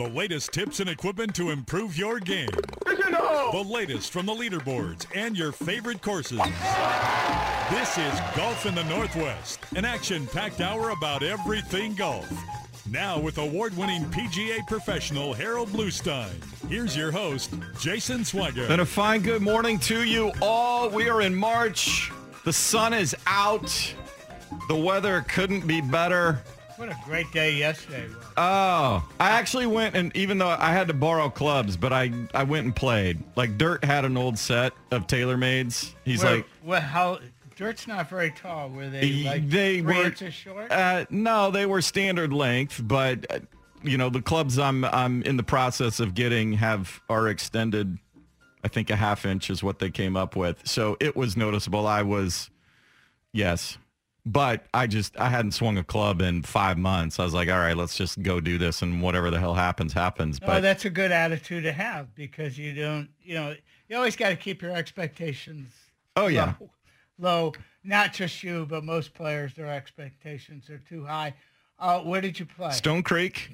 The latest tips and equipment to improve your game. The latest from the leaderboards and your favorite courses. This is Golf in the Northwest, an action packed hour about everything golf. Now, with award winning PGA professional Harold Bluestein, here's your host, Jason Swigert. And a fine good morning to you all. We are in March. The sun is out. The weather couldn't be better. What a great day yesterday was. Oh, I actually went and even though I had to borrow clubs, but I I went and played. Like Dirt had an old set of TaylorMades. He's like well, how dirt's not very tall. Were they like they were inches short? Uh, no, they were standard length, but uh, you know the clubs I'm I'm in the process of getting have are extended. I think a half inch is what they came up with, so it was noticeable. I was, yes, but I just I hadn't swung a club in five months. I was like, all right, let's just go do this, and whatever the hell happens, happens. oh, But that's a good attitude to have because you don't, you know, you always got to keep your expectations oh yeah, low, low. Not just you, but most players, their expectations are too high. Uh, where did you play? Stone Creek.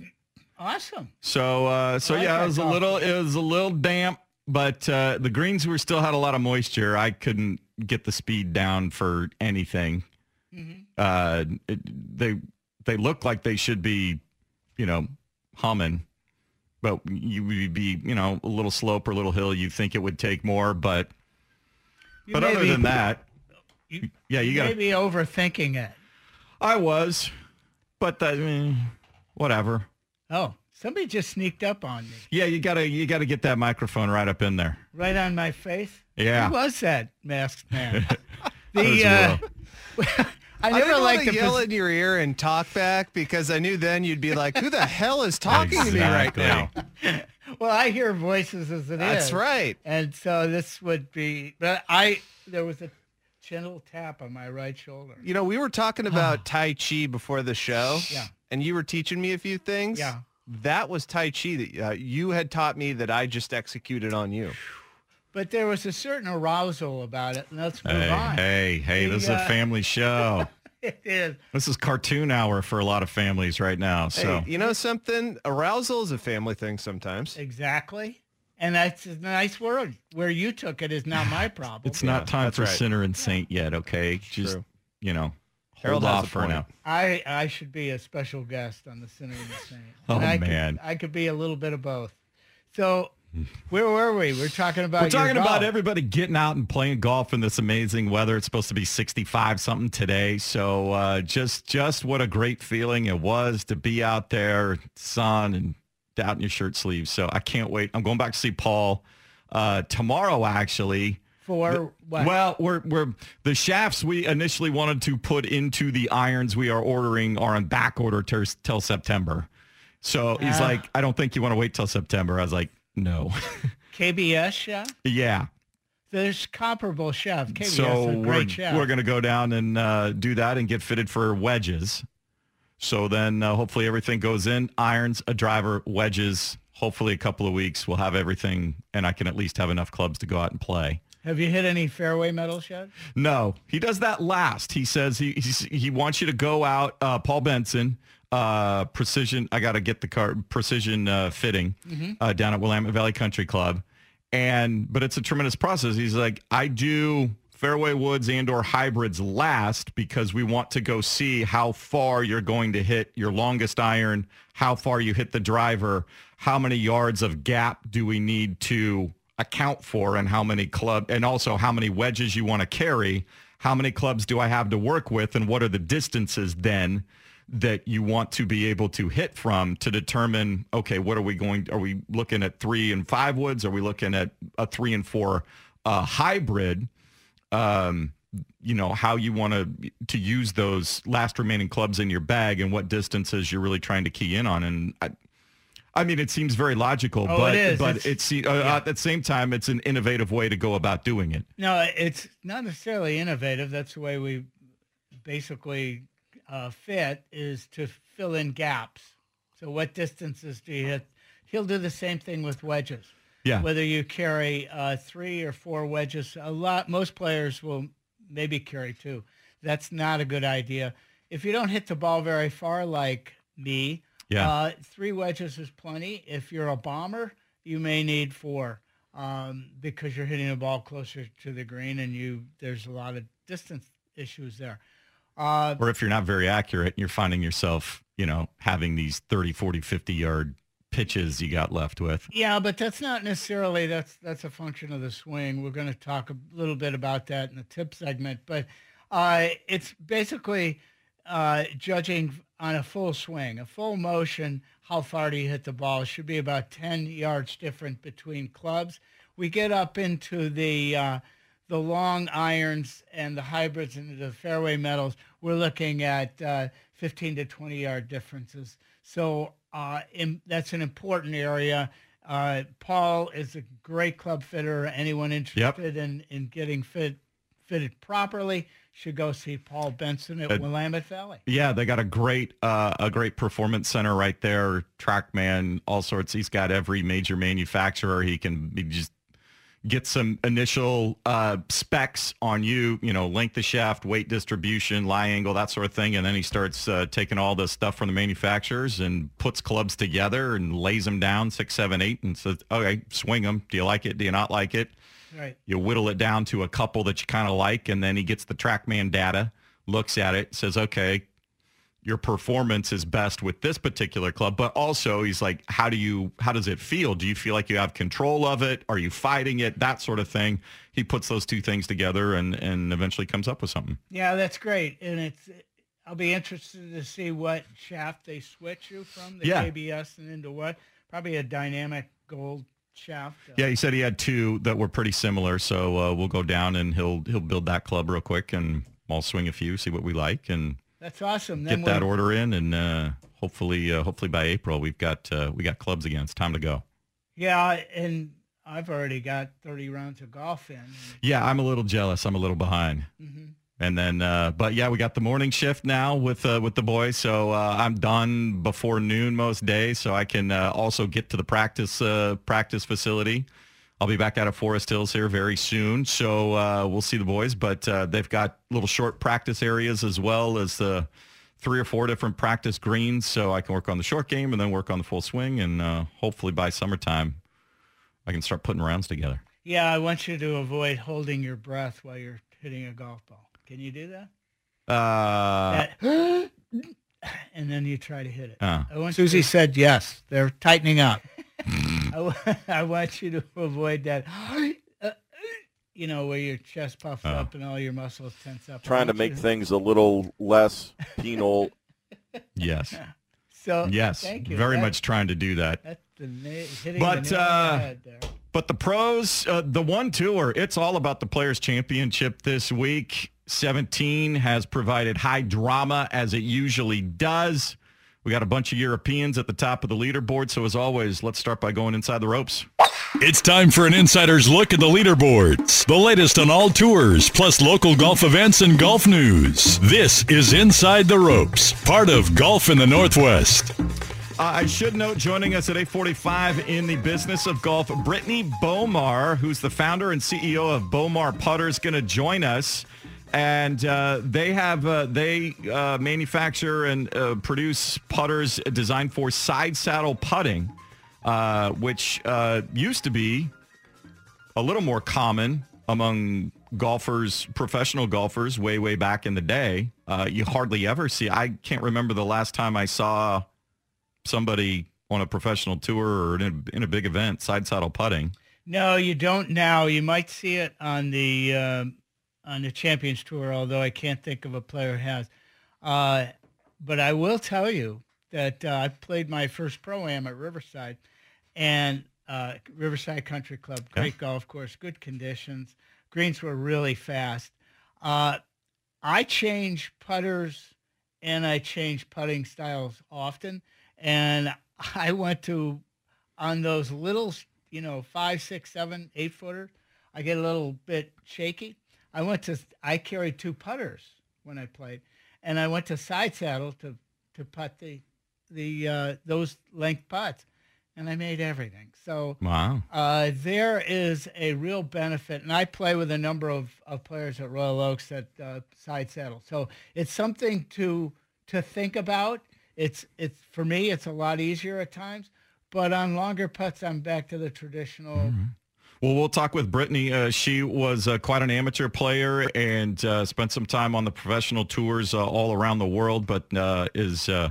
Awesome. So uh, so like yeah, it was a little it was a little damp, but uh, the greens were still had a lot of moisture. I couldn't get the speed down for anything. Mm-hmm. Uh, it, they they look like they should be, you know, humming, but you would be you know a little slope or a little hill. You think it would take more, but You but other be- than that, you, yeah, you you got. may be overthinking it. I was, but that, eh, whatever. Oh, somebody just sneaked up on me, Yeah, you gotta you gotta get that microphone right up in there. right on my face. Yeah. Who was that masked man? The uh. I I never didn't liked want to yell pos- in your ear and talk back because I knew then you'd be like, "Who the hell is talking to me right now?" Well, I hear voices as it is. That's right. And so this would be, but I there was a gentle tap on my right shoulder. You know, we were talking about Tai Chi before the show. Yeah. And you were teaching me a few things. Yeah. That was Tai Chi that uh, you had taught me that I just executed on you. But there was a certain arousal about it. And let's move Hey, on. hey, hey, this is a uh, family show. It is. this is cartoon hour for a lot of families right now. So Hey, you know something? Arousal is a family thing sometimes. Exactly. And that's a nice word. Where you took it is not my problem. it's not time for right. sinner and saint yet, okay? Just, true. you know, hold has off for point. now. I I should be a special guest on the Sinner and the Saint. Oh, I man. Could, I could be a little bit of both. So where were we? We're talking about We're talking about everybody getting out and playing golf in this amazing weather. It's supposed to be 65 something today. So uh, just just what a great feeling it was to be out there, sun and out in your shirt sleeves. So I can't wait. I'm going back to see Paul uh, tomorrow, actually. for what? Well, we're we're the shafts we initially wanted to put into the irons we are ordering are on back order ter- till September. So he's Ah. like, I don't think you want to wait till September. I was like, no. KBS shaft? yeah. There's comparable chef. KBS so is a we're, chef. we're going to go down and uh, do that and get fitted for wedges. So then uh, hopefully everything goes in. Irons, a driver, wedges. Hopefully a couple of weeks we'll have everything and I can at least have enough clubs to go out and play. Have you hit any fairway metals yet? No, he does that last. He says he he's, he wants you to go out. Uh, Paul Benson, uh, precision. I got to get the car precision uh, fitting uh, down at Willamette Valley Country Club, and but it's a tremendous process. He's like, I do fairway woods and or hybrids last because we want to go see how far you're going to hit your longest iron, how far you hit the driver, how many yards of gap do we need to account for and how many club and also how many wedges you want to carry how many clubs do i have to work with and what are the distances then that you want to be able to hit from to determine okay what are we going are we looking at three and five woods? Are we looking at a three and four uh, hybrid? Um, you know how you want to to use those last remaining clubs in your bag and what distances you're really trying to key in on. And I, I mean, it seems very logical, Oh, but it but It's- it's, uh, at the same time, it's an innovative way to go about doing it. No, it's not necessarily innovative. That's the way we basically uh, fit is to fill in gaps. So what distances do you hit? He'll do the same thing with wedges. Yeah. Whether you carry uh, three or four wedges, a lot. Most players will maybe carry two. That's not a good idea. If you don't hit the ball very far, like me, Yeah. uh, three wedges is plenty. If you're a bomber, you may need four um, because you're hitting the ball closer to the green, and you there's a lot of distance issues there. Uh, Or if you're not very accurate, you're finding yourself, you know, having these 30, 40, 50 yard pitches you got left with. yeah, but that's not necessarily that's that's a function of the swing. We're going to talk a little bit about that in the tip segment, but uh, it's basically uh, judging on a full swing, a full motion. How far do you hit the ball? It should be about 10 yards different between clubs. We get up into the uh, the long irons and the hybrids and the fairway metals. We're looking at uh, 15 to 20 yard differences. So uh, in, that's an important area. Uh, Paul is a great club fitter. Anyone interested in, in getting fit fitted properly should go see Paul Benson at Uh, Willamette Valley. Yeah, they got a great uh, a great performance center right there. TrackMan, all sorts. He's got every major manufacturer. He can he just get some initial uh, specs on you. You know, length of shaft, weight distribution, lie angle, that sort of thing, and then he starts uh, taking all the stuff from the manufacturers and puts clubs together and lays them down six, seven, eight, and says, "Okay, swing them. Do you like it? Do you not like it?" Right. You whittle it down to a couple that you kind of like, and then he gets the TrackMan data, looks at it, says, okay, your performance is best with this particular club. But also he's like, how do you, how does it feel? Do you feel like you have control of it? Are you fighting it? That sort of thing. He puts those two things together and, and eventually comes up with something. Yeah, that's great, and it's. I'll be interested to see what shaft they switch you from the Yeah. KBS and into what. Probably a dynamic gold shaft. uh, Yeah, he said he had two that were pretty similar. So uh, we'll go down and he'll, he'll build that club real quick and I'll swing a few, see what we like and That's awesome. Then get that order in, and uh, hopefully, uh, hopefully by April we've got uh, we got clubs again. It's time to go. Yeah, and I've already got 30 rounds of golf in. Yeah, I'm a little jealous. I'm a little behind. And then, uh, but yeah, we got the morning shift now with uh, with the boys, so uh, I'm done before noon most days, so I can uh, also get to the practice uh, practice facility. I'll be back out at Forest Hills here very soon, so uh, we'll see the boys. But uh, they've got little short practice areas as well as the three or four different practice greens, so I can work on the short game and then work on the full swing, and uh, hopefully by summertime I can start putting rounds together. Yeah, I want you to avoid holding your breath while you're hitting a golf ball. Can you do that? Uh, That- and then you try to hit it. uh, I want Susie said yes. They're tightening up. I, I want you to avoid that. uh, You know, where your chest puffs Oh. up and all your muscles tense up. Trying to make things a little less penal. yes. So Yes, thank you. very That- much trying to do that. That's the hitting But, the uh, head there. But the pros, uh, the one tour, it's all about the Players Championship this week. 17 has provided high drama as it usually does. We got a bunch of Europeans at the top of the leaderboard. So as always, let's start by going inside the ropes. It's time for an insider's look at the leaderboards, the latest on all tours, plus local golf events and golf news. This is Inside the Ropes, part of Golf in the Northwest. Uh, I should note, joining us at 8:45 in the business of golf, Brittany Bomar, who's the founder and CEO of Bomar Putters, going to join us. And uh, they have uh, they uh, manufacture and uh, produce putters designed for side saddle putting, uh, which uh, used to be a little more common among golfers, professional golfers, way way back in the day. you hardly ever see. I can't remember the last time I saw somebody on a professional tour or in a, in a big event side saddle putting. No, you don't now. You might see it on the on the Champions Tour, although I can't think of a player who has. Uh, but I will tell you that uh, I played my first pro am at Riverside, and uh, Riverside Country Club, great yeah. golf course, good conditions. Greens were really fast. Uh, I change putters and I change putting styles often and I went to on those little, you know, five, six, seven, eight footer. I get a little bit shaky. I went to I carried two putters when I played, and I went to side saddle to to putt the the uh, those length putts, and I made everything. So wow, uh, there is a real benefit, and I play with a number of, of players at Royal Oaks at uh, side saddle. So it's something to to think about it's it's for me it's a lot easier at times, but on longer putts I'm back to the traditional. Mm-hmm. Well, we'll talk with Brittany. Uh, she was uh, quite an amateur player and uh, spent some time on the professional tours uh, all around the world, but uh, is. Uh,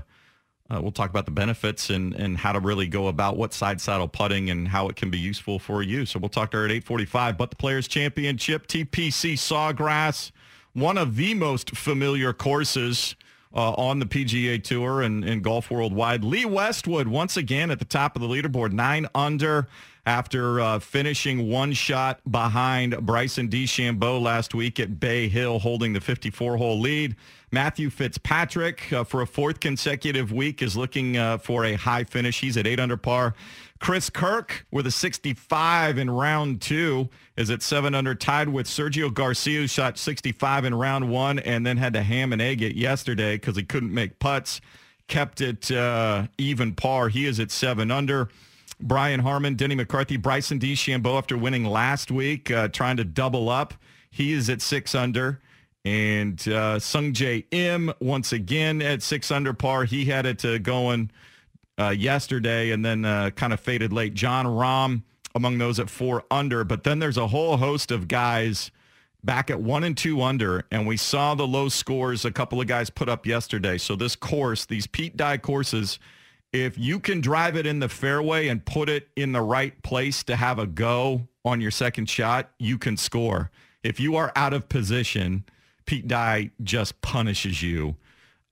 we'll talk about the benefits and, and how to really go about what side saddle putting and how it can be useful for you. So we'll talk to her at 845. But the Players Championship, TPC Sawgrass, one of the most familiar courses uh, on the PGA Tour and, and golf worldwide. Lee Westwood once again at the top of the leaderboard, nine under after uh, finishing one shot behind Bryson DeChambeau last week at Bay Hill, holding the 54-hole lead. Matthew Fitzpatrick, uh, for a fourth consecutive week, is looking uh, for a high finish. He's at eight under par. Chris Kirk with a 65 in round two is at seven under, tied with Sergio Garcia, who shot 65 in round one and then had to ham and egg it yesterday because he couldn't make putts. Kept it uh, even par. He is at seven under. Brian Harman, Denny McCarthy, Bryson DeChambeau after winning last week, uh, trying to double up. He is at six under. And uh, Sungjae Im once again at six under par. He had it uh, going uh, yesterday and then uh, kind of faded late. Jon Rahm among those at four under. But then there's a whole host of guys back at one and two under. And we saw the low scores a couple of guys put up yesterday. So this course, these Pete Dye courses, if you can drive it in the fairway and put it in the right place to have a go on your second shot, you can score. If you are out of position, Pete Dye just punishes you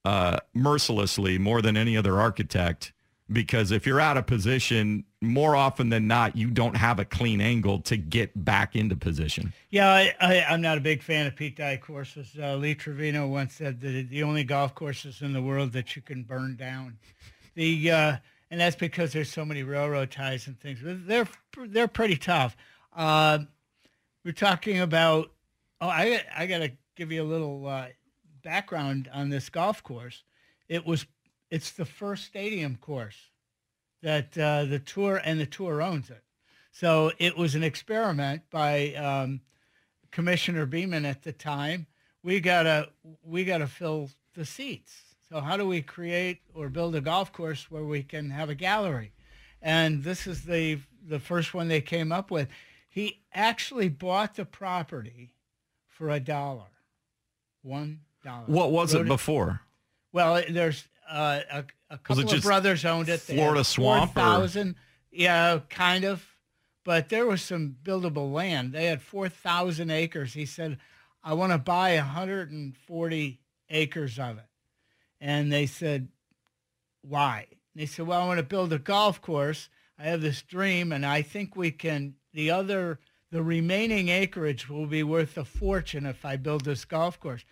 uh, mercilessly more than any other architect because if you're out of position, more often than not, you don't have a clean angle to get back into position. Yeah, I, am not a big fan of Pete Dye courses. Uh, Lee Trevino once said that the only golf courses in the world that you can burn down. The uh, and that's because there's so many railroad ties and things. They're they're pretty tough. Uh, we're talking about. Oh, I I got to give you a little uh, background on this golf course. It was it's the first stadium course that uh, the tour and the tour owns it. So it was an experiment by um, Commissioner Beman at the time. We gotta we gotta fill the seats. So how do we create or build a golf course where we can have a gallery? And this is the the first one they came up with. He actually bought the property for a dollar, one dollar. What was it before? It, well, there's uh, a, a couple of brothers owned it. Florida Swamp? 4,000. Yeah, kind of. But there was some buildable land. They had 4,000 acres. He said, I want to buy 140 acres of it. And they said, why? And they said, well, I want to build a golf course. I have this dream, and I think we can, the other, the remaining acreage will be worth a fortune if I build this golf course.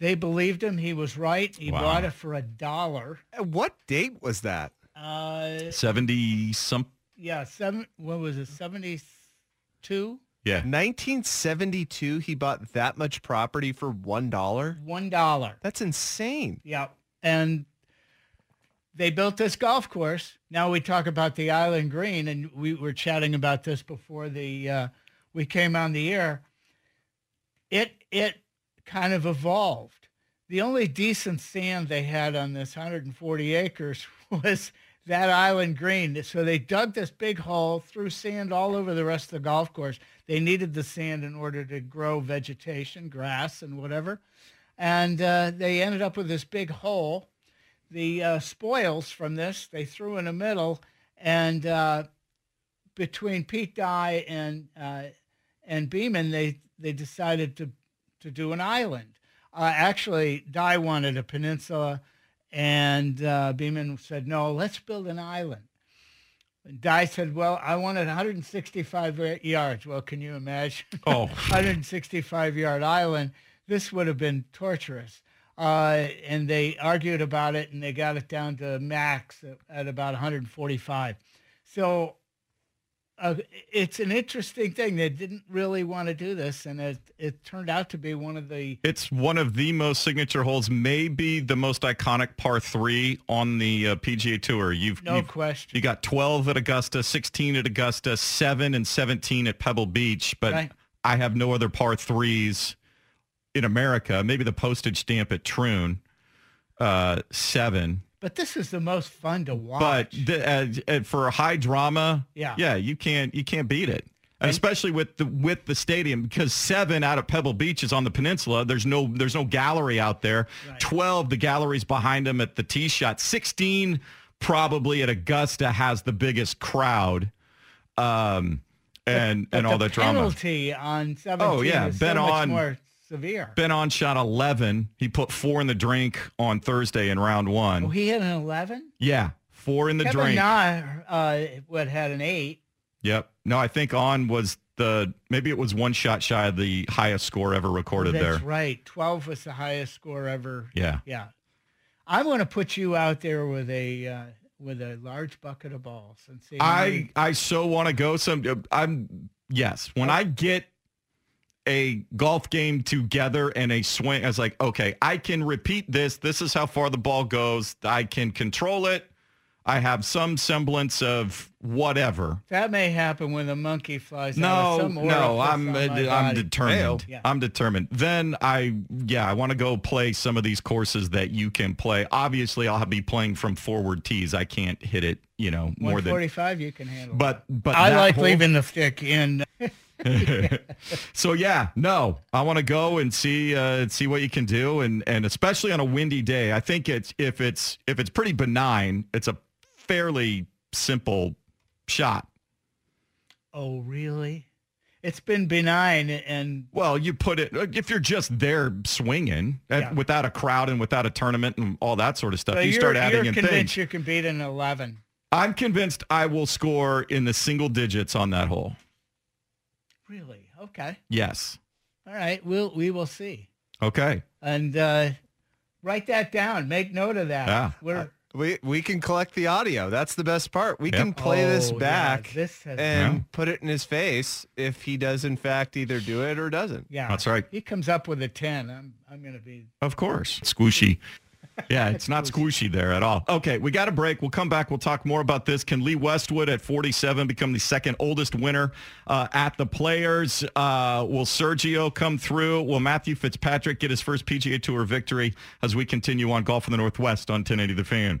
They believed him. He was right. He Wow. bought it for a dollar. What date was that? Uh, 70 some. yeah, seven. What was it? Seventy-two. Yeah. 1972. He bought that much property for one dollar. One dollar. That's insane. Yeah, and they built this golf course. Now we talk about the Island Green, and we were chatting about this before the uh, we came on the air. It it kind of evolved. The only decent sand they had on this 140 acres was that island green. So they dug this big hole, threw sand all over the rest of the golf course. They needed the sand in order to grow vegetation, grass, and whatever. And uh, they ended up with this big hole. The uh, spoils from this they threw in the middle, and uh, between Pete Dye and uh, and Beman, they they decided to to do an island. Uh, actually, Dye wanted a peninsula, and uh, Beman said, "No, let's build an island." Dye said, "Well, I wanted 165 yards." Well, can you imagine? Oh. 165 yard island. This would have been torturous. Uh, and they argued about it, and they got it down to max at, at about 145. So uh, it's an interesting thing. They didn't really want to do this, and it, it turned out to be one of the It's one of the most signature holes, maybe the most iconic par three on the uh, PGA Tour. You've, no you've question. you got 12 at Augusta, 16 at Augusta, 7 and 17 at Pebble Beach, but Right. I have no other par threes in America. Maybe the postage stamp at Troon, uh, 7. But this is the most fun to watch. But the, uh, uh, for a high drama, Yeah. yeah, you can't you can't beat it. And especially with the with the stadium because seven out of Pebble Beach is on the peninsula. There's no there's no gallery out there. Twelve, the gallery's behind them at the tee shot. Sixteen, probably at Augusta has the biggest crowd, um, and but and all the that drama. penalty on 17 Oh, yeah, Ben so on- severe. Ben An shot eleven. He put four in the drink on Thursday in round one. Oh, he had an 11? yeah, four in the Kevin drink. Na, uh, what, had an 8. Yep. No, I think on was the maybe it was one shot shy of the highest score ever recorded That's there. right. 12 was the highest score ever. Yeah. Yeah. I'm going to put you out there with a uh, with a large bucket of balls and see. I I so want to go some I'm yes, when I get a golf game together and a swing I was like, okay, I can repeat this. This is how far the ball goes. I can control it. I have some semblance of whatever. that may happen when the monkey flies out No, of some no, I'm I'm determined. Yeah. I'm determined. Then I yeah, I want to go play some of these courses that you can play. Obviously, I'll be playing from forward tees. I can't hit it, you know, more than 45. you can handle. but but I like whole- leaving the stick in. so yeah, no, I want to go and see uh, see what you can do, and and especially on a windy day. I think it's if it's if it's pretty benign, it's a fairly simple shot. Oh, really? It's been benign and Well, you put it if you're just there swinging uh, Yeah. without a crowd and without a tournament and all that sort of stuff. so you start adding you're in convinced things. you can beat an 11. I'm convinced I will score in the single digits on that hole. Really? Okay. Yes. All right. We'll we will see. Okay. And uh, write that down. Make note of that. Yeah. We're We we can collect the audio. That's the best part. We Yep. can play this Oh, yeah, back this has- and Yeah. put it in his face if he does in fact either do it or doesn't. yeah. That's right. He comes up with a 10. I'm I'm going to be Of course. Squishy. Yeah, it's not squishy there at all. Okay, we got a break. We'll come back. We'll talk more about this. Can Lee Westwood at 47 become the second oldest winner uh, at the Players? Uh, will Sergio come through? Will Matthew Fitzpatrick get his first PGA Tour victory as we continue on Golf in the Northwest on 1080 The Fan?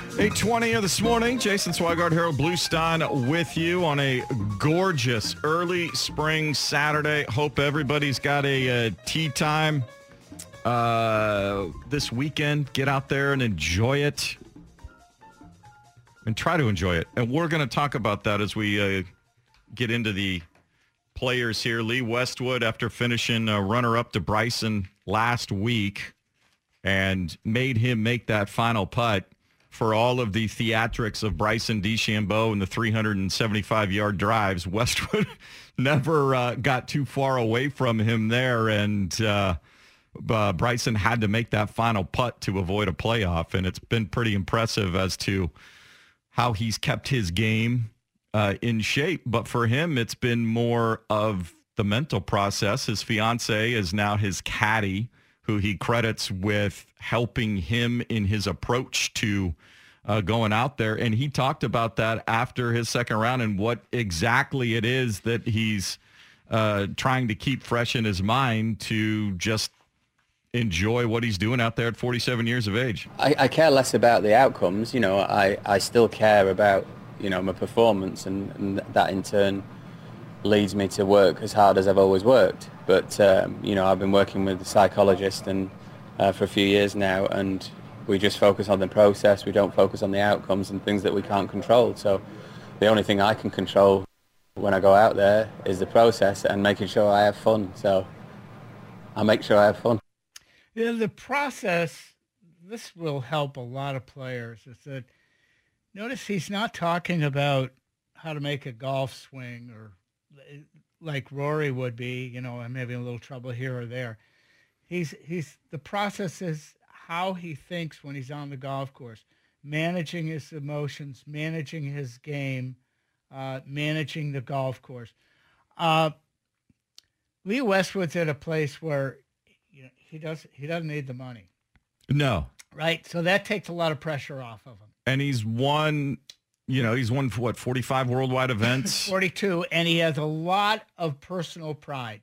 820 this morning. Jason Swigard, Harold Bluestein with you on a gorgeous early spring Saturday. Hope everybody's got a, uh tea time uh, this weekend. Get out there and enjoy it. And try to enjoy it. And we're going to talk about that as we uh, get into the players here. Lee Westwood, after finishing uh, runner-up to Bryson last week and made him make that final putt, for all of the theatrics of Bryson DeChambeau and the 375-yard drives. Westwood never uh, got too far away from him there, and uh, uh, Bryson had to make that final putt to avoid a playoff, and it's been pretty impressive as to how he's kept his game uh, in shape. But for him, it's been more of the mental process. His fiance is now his caddy who he credits with helping him in his approach to uh, going out there. And he talked about that after his second round and what exactly it is that he's uh, trying to keep fresh in his mind to just enjoy what he's doing out there at 47 years of age. I, I care less about the outcomes. You know, I, I still care about, you know, my performance and, and that in turn leads me to work as hard as I've always worked. But, um, you know, I've been working with a psychologist and uh, for a few years now and we just focus on the process. We don't focus on the outcomes and things that we can't control. So the only thing I can control when I go out there is the process and making sure I have fun. So I make sure I have fun. Yeah, the process, this will help a lot of players. Is that notice he's not talking about how to make a golf swing or like Rory would be, you know, I'm having a little trouble here or there. He's he's the process is how he thinks when he's on the golf course, managing his emotions, managing his game, uh, managing the golf course. Uh, Lee Westwood's at a place where you know, he does he doesn't need the money. No. Right. So that takes a lot of pressure off of him. And he's won, you know, he's won what, 45 worldwide events? 42. And he has a lot of personal pride.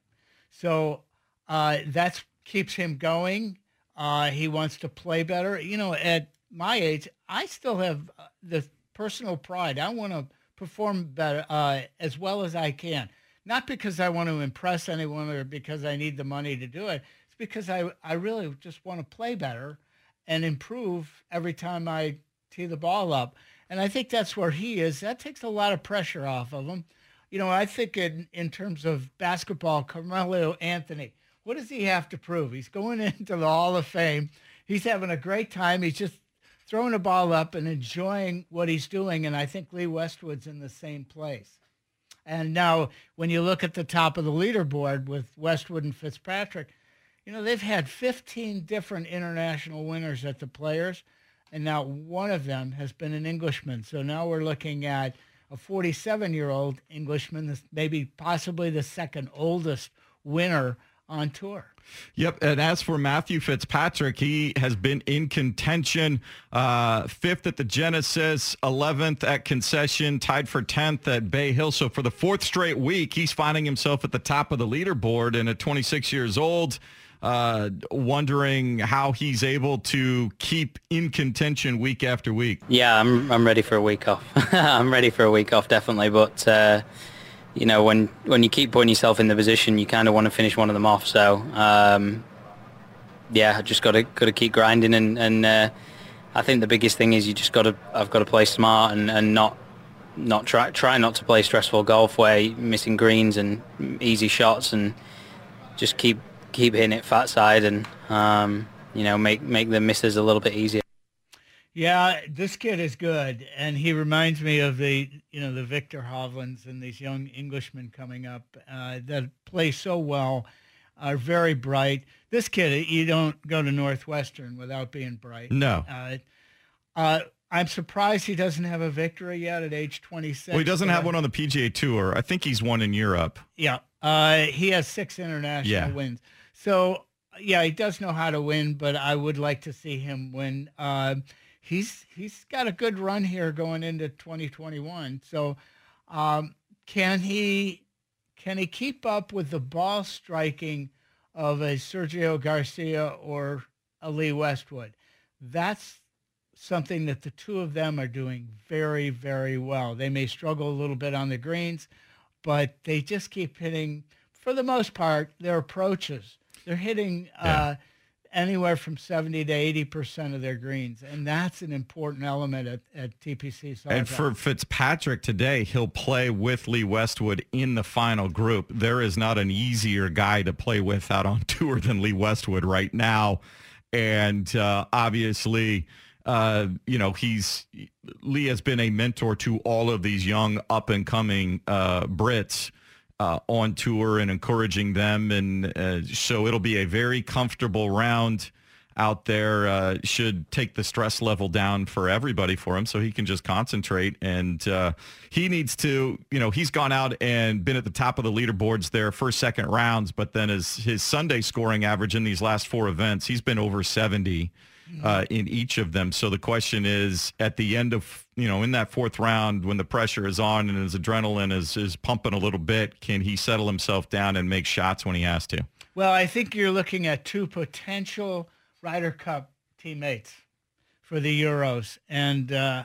So uh, that keeps him going. Uh, he wants to play better. You know, at my age, I still have uh, the personal pride. I want to perform better uh, as well as I can. Not because I want to impress anyone or because I need the money to do it. It's because I, I really just want to play better and improve every time I tee the ball up. And I think that's where he is. That takes a lot of pressure off of him. You know, I think in, in terms of basketball, Carmelo Anthony, what does he have to prove? He's going into the Hall of Fame. He's having a great time. He's just throwing the ball up and enjoying what he's doing. And I think Lee Westwood's in the same place. And now, when you look at the top of the leaderboard with Westwood and Fitzpatrick, you know, they've had 15 different international winners at the players, and now one of them has been an Englishman. So now we're looking at a 47 year old Englishman, maybe possibly the second oldest winner on tour. Yep. And as for Matthew Fitzpatrick, he has been in contention, uh, fifth at the Genesis, 11th at Concession, tied for 10th at Bay Hill. So for the fourth straight week, he's finding himself at the top of the leaderboard. And at 26 years old, uh, wondering how he's able to keep in contention week after week. Yeah, I'm I'm ready for a week off. I'm ready for a week off, definitely. But uh, you know, when when you keep putting yourself in the position, you kind of want to finish one of them off. So um, yeah, I just got to got to keep grinding, and and uh, I think the biggest thing is you just got to I've got to play smart and, and not not try try not to play stressful golf where you're missing greens and easy shots, and just keep keep hitting it fat side and um, you know make make the misses a little bit easier. Yeah, this kid is good, and he reminds me of the you know the Viktor Hovlands and these young Englishmen coming up uh, that play so well, are very bright. This kid, you don't go to Northwestern without being bright. No. Uh, uh, I'm surprised he doesn't have a victory yet at age 26. Well, he doesn't have one on the PGA Tour. I think he's won in Europe. Yeah, uh, he has six international Yeah. wins. So yeah, he does know how to win, but I would like to see him win. Uh, he's he's got a good run here going into 2021. So um, can he can he keep up with the ball striking of a Sergio Garcia or a Lee Westwood? That's something that the two of them are doing very, very well. They may struggle a little bit on the greens, but they just keep hitting, for the most part, their approaches. They're hitting uh, anywhere from 70 to 80% of their greens. And that's an important element at, at TPC. And for Fitzpatrick today, he'll play with Lee Westwood in the final group. There is not an easier guy to play with out on tour than Lee Westwood right now. And uh, obviously, uh, you know, he's Lee has been a mentor to all of these young up and coming uh, Brits uh, on tour and encouraging them. And uh, so it'll be a very comfortable round out there. Uh, should take the stress level down for everybody for him so he can just concentrate. And uh, he needs to, you know, he's gone out and been at the top of the leaderboards there first, second rounds, but then his, his Sunday scoring average in these last four events, he's been over 70 uh, in each of them. So the question is, at the end of you know, in that fourth round, when the pressure is on and his adrenaline is is pumping a little bit, can he settle himself down and make shots when he has to? Well, I think you're looking at two potential Ryder Cup teammates for the Euros, and uh,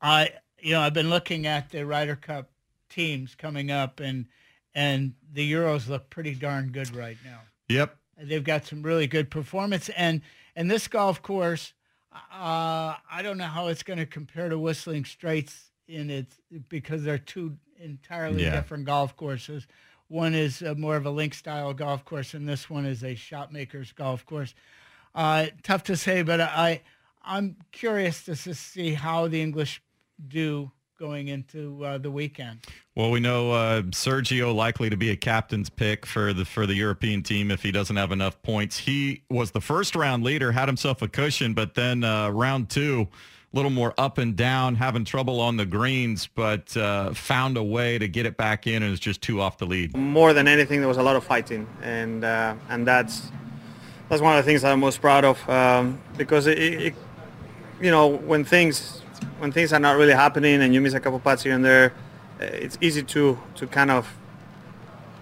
I, you know, I've been looking at the Ryder Cup teams coming up, and and the Euros look pretty darn good right now. Yep. They've got some really good performance, and and this golf course, uh, I don't know how it's going to compare to Whistling Straits in its because they're two entirely Yeah. different golf courses. One is uh more of a link style golf course, and this one is a shot maker's golf course. Uh, tough to say, but I I'm curious to see how the English do going into uh, the weekend. Well, we know uh, Sergio likely to be a captain's pick for the for the European team if he doesn't have enough points. He was the first round leader, had himself a cushion, but then uh, round two, a little more up and down, having trouble on the greens, but uh, found a way to get it back in and was just two off the lead. more than anything, there was a lot of fighting, and uh, and that's that's one of the things I'm most proud of um, because it, it, it- you know, when things when things are not really happening and you miss a couple putts here and there, uh, it's easy to to kind of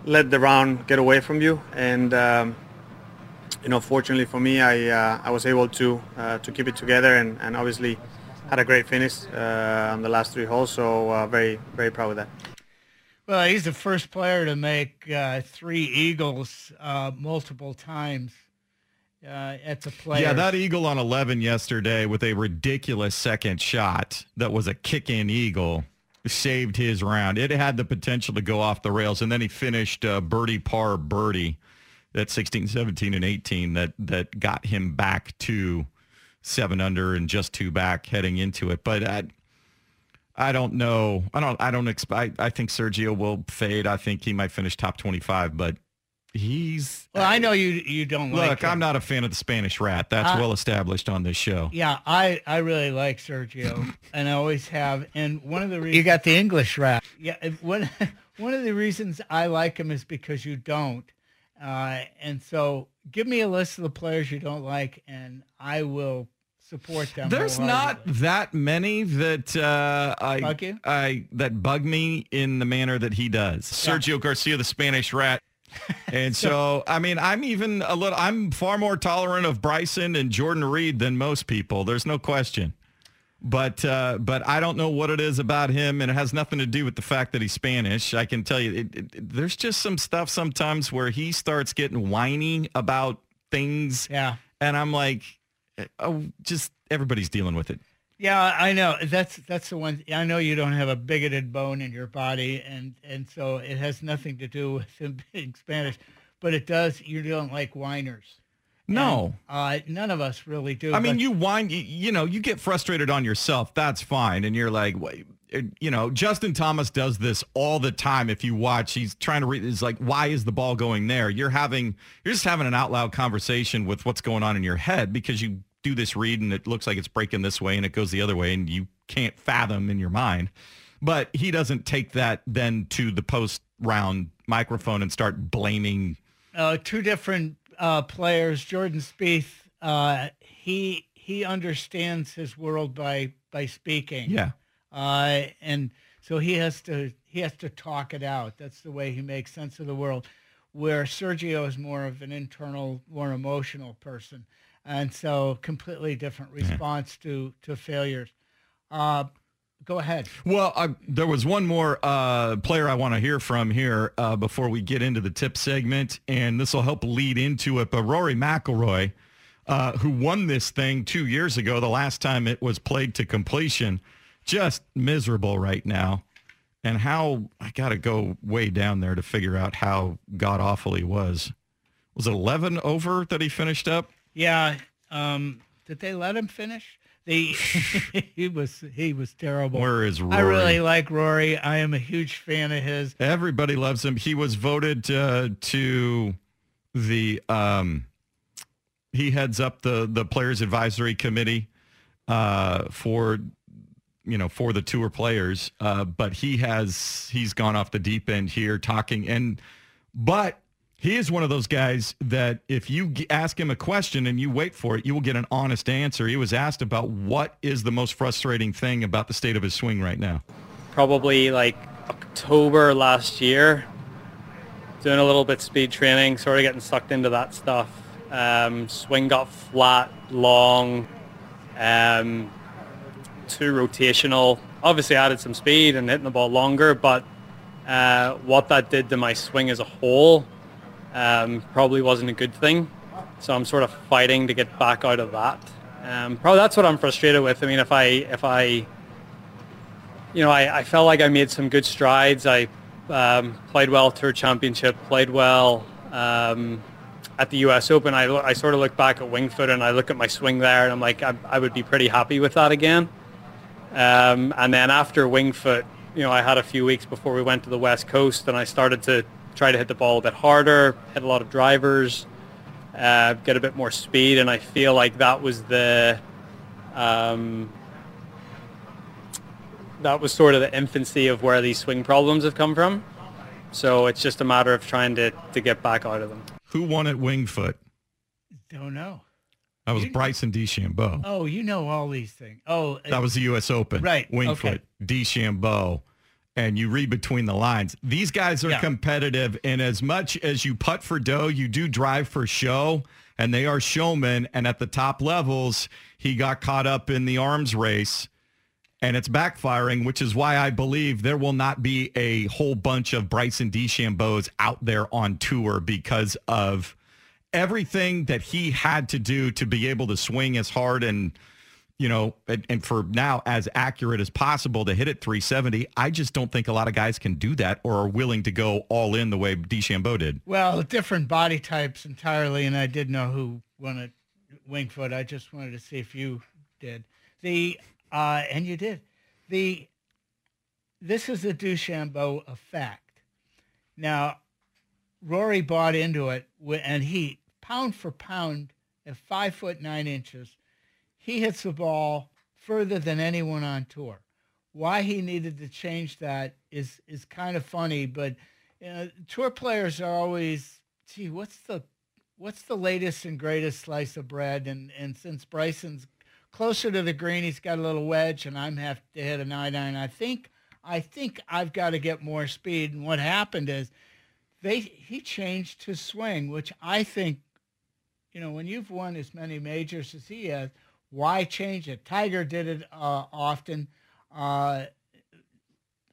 let the round get away from you, and um, you know, fortunately for me, I uh, I was able to uh, to keep it together, and, and obviously had a great finish uh, on the last three holes. So uh, very very proud of that. Well, he's the first player to make uh, three eagles uh, multiple times uh, at the players. Yeah, that eagle on 11 yesterday with a ridiculous second shot that was a kick-in eagle saved his round. It had the potential to go off the rails, and then he finished uh, birdie par birdie at 16, 17, and 18 that that got him back to seven under and just two back heading into it. But I, I don't know. I don't. I don't expect. I, I think Sergio will fade. I think he might finish top 25, but he's Well, I know you you don't like Look, him. I'm not a fan of the Spanish rat. That's Uh, well established on this show. Yeah, I, I really like Sergio, and I always have. And one of the reasons you got the English rat Yeah, one one of the reasons I like him is because you don't. Uh, and so give me a list of the players you don't like, and I will support them. There's not that many that uh, I, Bug you? I that bug me in the manner that he does. Sergio Garcia, the Spanish rat. And so, I mean, I'm even a little, I'm far more tolerant of Bryson and Jordan Reed than most people. There's no question. But uh, but I don't know what it is about him, and it has nothing to do with the fact that he's Spanish. I can tell you, it, it, there's just some stuff sometimes where he starts getting whiny about things. Yeah. And I'm like, oh, just everybody's dealing with it. Yeah, I know. That's that's the one. I know you don't have a bigoted bone in your body, and and so it has nothing to do with him being Spanish, but it does. You don't like whiners. No. And, uh, none of us really do. I mean, you whine, you, you know, you get frustrated on yourself. That's fine. And you're like, wait, uh, you know, Justin Thomas does this all the time. If you watch, he's trying to read, it's like, why is the ball going there? You're having, you're just having an out loud conversation with what's going on in your head because you do this read and it looks like it's breaking this way and it goes the other way and you can't fathom in your mind. But he doesn't take that then to the post round microphone and start blaming. uh, two different uh, players. Jordan Spieth, uh, he he understands his world by by speaking. Yeah. uh, and so he has to he has to talk it out. That's the way he makes sense of the world. Where Sergio is more of an internal, more emotional person, and so completely different response to to failures. Uh, go ahead. Well, I, there was one more uh, player I want to hear from here uh, before we get into the tip segment, and this will help lead into it. But Rory McIlroy, uh, who won this thing two years ago, the last time it was played to completion, just miserable right now. And how I got to go way down there to figure out how god awful he was. Was it 11 over that he finished up? Yeah. Um, did they let him finish? They he was he was terrible. Where is Rory? I really like Rory. I am a huge fan of his. Everybody loves him. He was voted uh, to the. Um, he heads up the the players advisory committee uh, for you know for the tour players, uh, but he has he's gone off the deep end here talking and but. He is one of those guys that if you ask him a question and you wait for it, you will get an honest answer. He was asked about what is the most frustrating thing about the state of his swing right now. probably like October last year, doing a little bit speed training, sort of getting sucked into that stuff. Um, swing got flat, long, um, too rotational. Obviously added some speed and hitting the ball longer, but uh, what that did to my swing as a whole um, probably wasn't a good thing. So I'm sort of fighting to get back out of that. Um, probably that's what I'm frustrated with. I mean, if I if I you know, I, I felt like I made some good strides. I um, played well Tour Championship, played well um, at the U.S. Open. I, I sort of look back at Winged Foot and I look at my swing there and I'm like, I, I would be pretty happy with that again. Um, and then after Winged Foot, you know, I had a few weeks before we went to the West Coast and I started to try to hit the ball a bit harder, hit a lot of drivers, uh, get a bit more speed. And I feel like that was the... Um, that was sort of the infancy of where these swing problems have come from. So it's just a matter of trying to, to get back out of them. Who won at Winged Foot? Don't know. That was Bryson DeChambeau. Oh, you know all these things. Oh, That was the U.S. Open. Right, Winged Foot, okay. DeChambeau. And you read between the lines. These guys are Yeah. competitive. And as much as you putt for dough, you do drive for show. And they are showmen. And at the top levels, he got caught up in the arms race. And it's backfiring, which is why I believe there will not be a whole bunch of Bryson DeChambeaus out there on tour because of everything that he had to do to be able to swing as hard and you know and, and for now as accurate as possible to hit it 370 i just don't think a lot of guys can do that or are willing to go all in the way DeChambeau did Well, different body types entirely, and I did know who won Winged Foot. I just wanted to see if you did the, uh, and you did the. This is the DeChambeau effect. Now, Rory bought into it, and he pound for pound at five foot nine inches, he hits the ball further than anyone on tour. Why he needed to change that is is kind of funny, but you know, tour players are always gee, what's the what's the latest and greatest slice of bread? And and since Bryson's closer to the green, he's got a little wedge, and I'm have to hit a nine iron. I think I think I've got to get more speed. And what happened is they he changed his swing, which I think, you know, when you've won as many majors as he has, why change it? Tiger did it uh, often. Uh,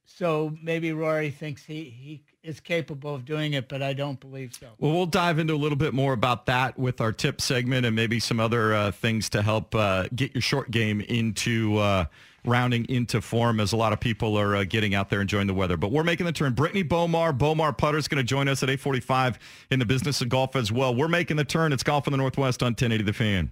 so maybe Rory thinks he, he is capable of doing it, but I don't believe so. Well, we'll dive into a little bit more about that with our tip segment and maybe some other uh, things to help uh, get your short game into uh, rounding into form as a lot of people are uh, getting out there enjoying the weather. But we're making the turn. Brittany Bomar, Bomar Putter is going to join us at 845 in the business of golf as well. We're making the turn. It's Golf in the Northwest on 1080 The Fan.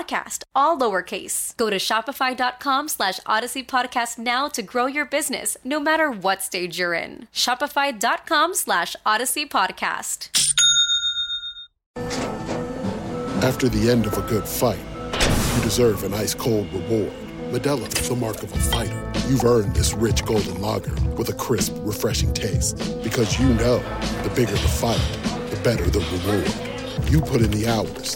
all lowercase. Go to shopify.com slash odyssey podcast now to grow your business, no matter what stage you're in. Shopify.com slash odyssey podcast. After the end of a good fight, you deserve an ice cold reward. Modelo is the mark of a fighter. You've earned this rich golden lager with a crisp, refreshing taste. Because you know the bigger the fight, the better the reward. You put in the hours,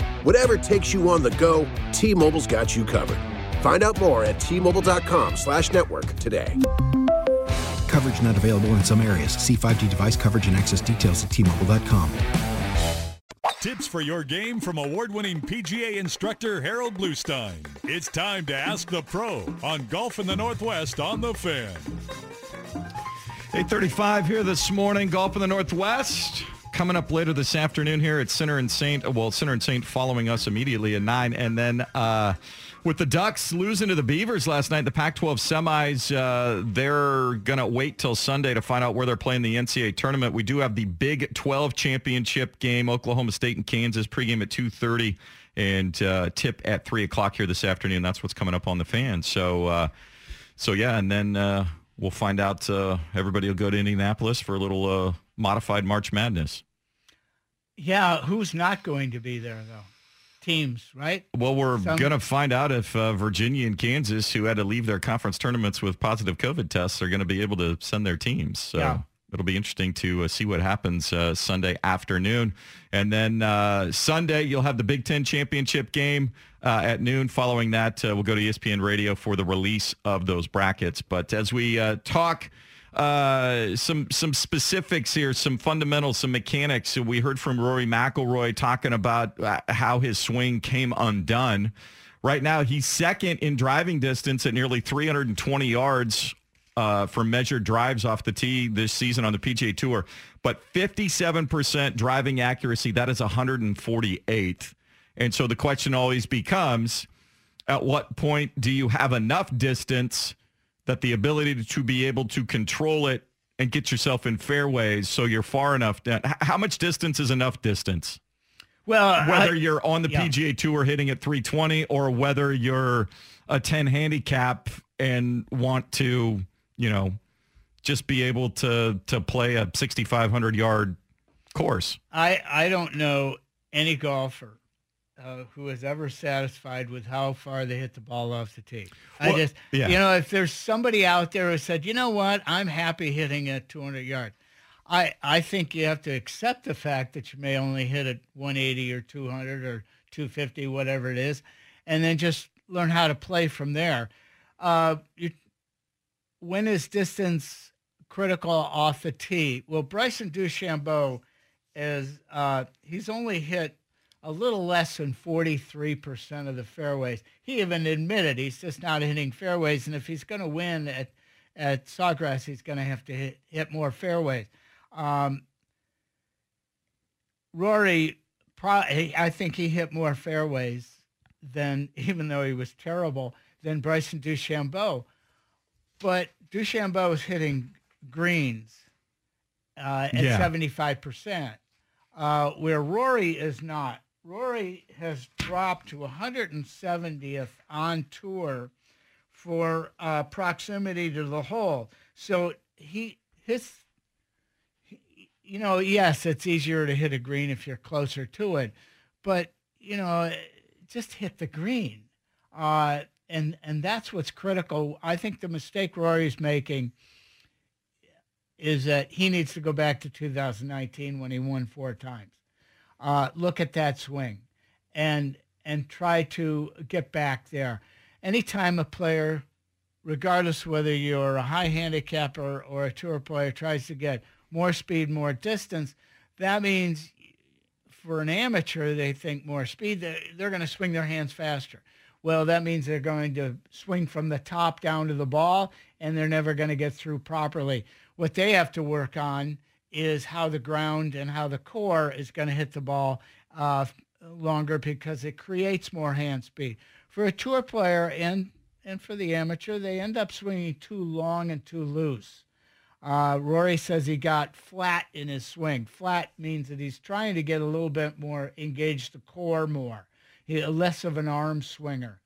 Whatever takes you on the go, T-Mobile's got you covered. Find out more at T-Mobile.com slash network today. Coverage not available in some areas. See 5G device coverage and access details at T-Mobile.com. Tips for your game from award-winning PGA instructor Harold Bluestein. It's time to ask the pro on Golf in the Northwest on the Fan. 835 here this morning, Golf in the Northwest. Coming up later this afternoon here at Center and Saint. Well, Center and Saint following us immediately at 9. And then uh, with the Ducks losing to the Beavers last night, the Pac-12 semis, uh, they're to wait till Sunday to find out where they're playing the NCAA tournament. We do have the Big 12 championship game, Oklahoma State and Kansas, pregame at 2.30 and uh, tip at 3 o'clock here this afternoon. That's what's coming up on the fan. So, uh, so yeah, and then uh, we'll find out. Uh, everybody will go to Indianapolis for a little modified March Madness. Yeah, who's not going to be there, though? teams, right? Well, we're Some... going to find out if uh, Virginia and Kansas, who had to leave their conference tournaments with positive COVID tests, are going to be able to send their teams. So yeah. it'll be interesting to uh, see what happens uh, Sunday afternoon. And then uh, Sunday, you'll have the Big Ten championship game uh, at noon. Following that, uh, we'll go to ESPN Radio for the release of those brackets. But as we talk uh, some some specifics here, some fundamentals, some mechanics. We heard from Rory McIlroy talking about uh, how his swing came undone. Right now, he's second in driving distance at nearly 320 yards uh, for measured drives off the tee this season on the PGA Tour, but 57% driving accuracy. That is 148th. And so the question always becomes, at what point do you have enough distance that the ability to be able to control it and get yourself in fairways so you're far enough down. How much distance is enough distance? Well, whether I- you're on the yeah. PGA Tour hitting at 320 or whether you're a 10 handicap and want to, you know, just be able to to play a 6500 yard course. I I don't know any golfer uh, who is ever satisfied with how far they hit the ball off the tee. I just, yeah. you know, if there's somebody out there who said, you know what, I'm happy hitting at 200 yards. I I think you have to accept the fact that you may only hit at 180 or 200 or 250, whatever it is, and then just learn how to play from there. Uh, you, when is distance critical off the tee? Well, Bryson DeChambeau is uh, he's only hit a little less than 43% of the fairways. He even admitted he's just not hitting fairways, and if he's going to win at at Sawgrass, he's going to have to hit, hit more fairways. Um, Rory, pro- I think he hit more fairways than, even though he was terrible, than Bryson DeChambeau. But DeChambeau is hitting greens uh, at Yeah. 75%, uh, where Rory is not. Rory has dropped to 170th on tour for uh, proximity to the hole. So he his you know, yes, it's easier to hit a green if you're closer to it, but you know, just hit the green, uh, and and that's what's critical. I think the mistake Rory's making is that he needs to go back to 2019 when he won four times. Uh, look at that swing, and and try to get back there. Anytime a player regardless whether you're a high handicapper or a tour player, tries to get more speed, more distance, that means for an amateur, they think more speed, they're, they're going to swing their hands faster. Well, that means they're going to swing from the top down to the ball, and they're never going to get through properly. What they have to work on is how the ground and how the core is going to hit the ball uh, longer because it creates more hand speed. For a tour player and and for the amateur, they end up swinging too long and too loose. Uh, Rory says he got flat in his swing. Flat means that he's trying to get a little bit more, engage the core more. He, less of an arm swinger.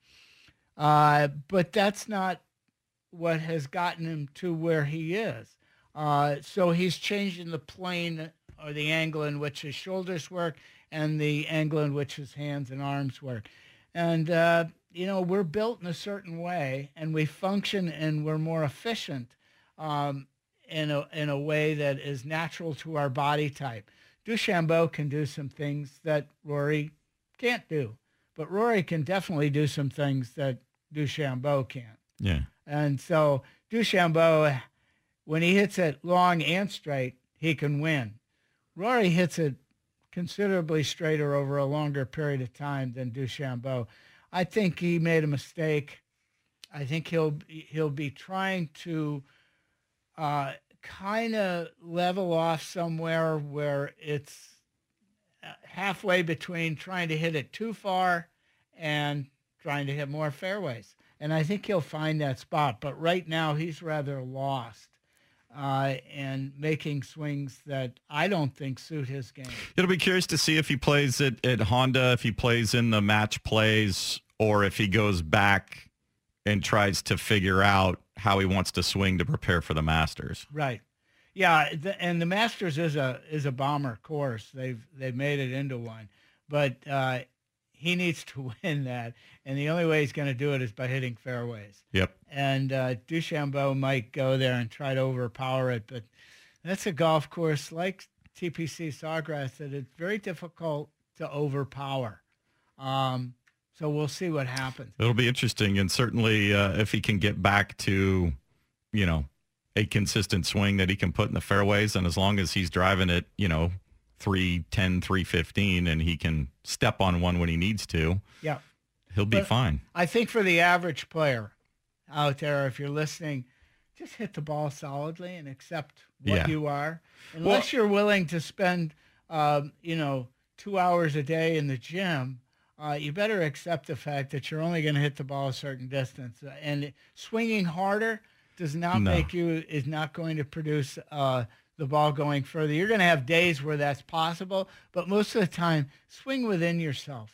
Uh, but that's not what has gotten him to where he is. Uh, so he's changing the plane or the angle in which his shoulders work and the angle in which his hands and arms work. And, uh, you know, we're built in a certain way and we function and we're more efficient um, in, a, in a way that is natural to our body type. DeChambeau can do some things that Rory can't do, but Rory can definitely do some things that DeChambeau can't. Yeah. And so DeChambeau, when he hits it long and straight, he can win. Rory hits it considerably straighter over a longer period of time than DeChambeau. I think he made a mistake. I think he'll he'll be trying to uh, kind of level off somewhere where it's uh, halfway between trying to hit it too far and trying to hit more fairways. And I think he'll find that spot. But right now, he's rather lost uh, and making swings that I don't think suit his game. It'll be curious to see if he plays at, at Honda, if he plays in the match plays, or if he goes back and tries to figure out how he wants to swing to prepare for the Masters. Right. Yeah, the, and the Masters is a is a bomber course. They've they've made it into one, but uh, he needs to win that, and the only way he's going to do it is by hitting fairways. Yep. And uh, DeChambeau might go there and try to overpower it, but that's a golf course like TPC Sawgrass that it's very difficult to overpower. Um, so we'll see what happens. It'll be interesting, and certainly uh, if he can get back to, you know, a consistent swing that he can put in the fairways, and as long as he's driving it, you know, 310, 315, and he can step on one when he needs to, Yeah. he'll be But fine. I think for the average player out there, if you're listening, just hit the ball solidly and accept what Yeah. you are. Unless you're willing to spend, um, you know, two hours a day in the gym, uh, you better accept the fact that you're only going to hit the ball a certain distance. And swinging harder does not No. make you is not going to produce uh, the ball going further. You're going to have days where that's possible, but most of the time, swing within yourself.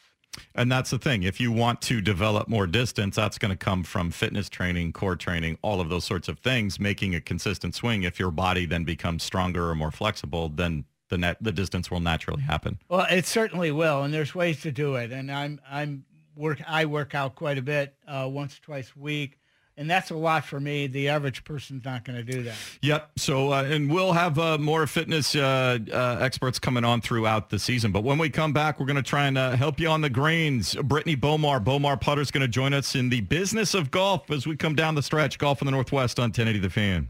And that's the thing. If you want to develop more distance, that's going to come from fitness training, core training, all of those sorts of things, making a consistent swing. If your body then becomes stronger or more flexible, then the net the distance will naturally happen. Well, it certainly will, and there's ways to do it. And I'm I'm work I work out quite a bit, uh, once or twice a week and that's a lot for me. The average person's not going to do that. Yep. So, uh, and we'll have uh, more fitness uh, uh experts coming on throughout the season. But when we come back, we're going to try and uh, help you on the greens. Brittany Bomar, Bomar is going to join us in the business of golf as we come down the stretch. Golf in the Northwest on 1080 The Fan.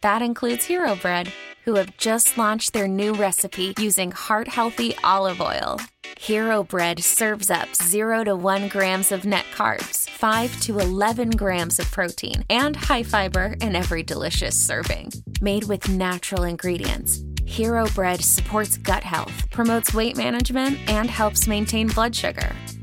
That includes Hero Bread, who have just launched their new recipe using heart healthy olive oil. Hero Bread serves up 0 to 1 grams of net carbs, 5 to 11 grams of protein, and high fiber in every delicious serving. Made with natural ingredients, Hero Bread supports gut health, promotes weight management, and helps maintain blood sugar.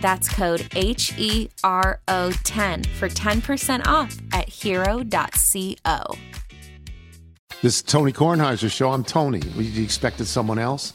That's code H E R O 10 for 10% off at hero.co. This is Tony Kornheiser's show. I'm Tony. You expected someone else?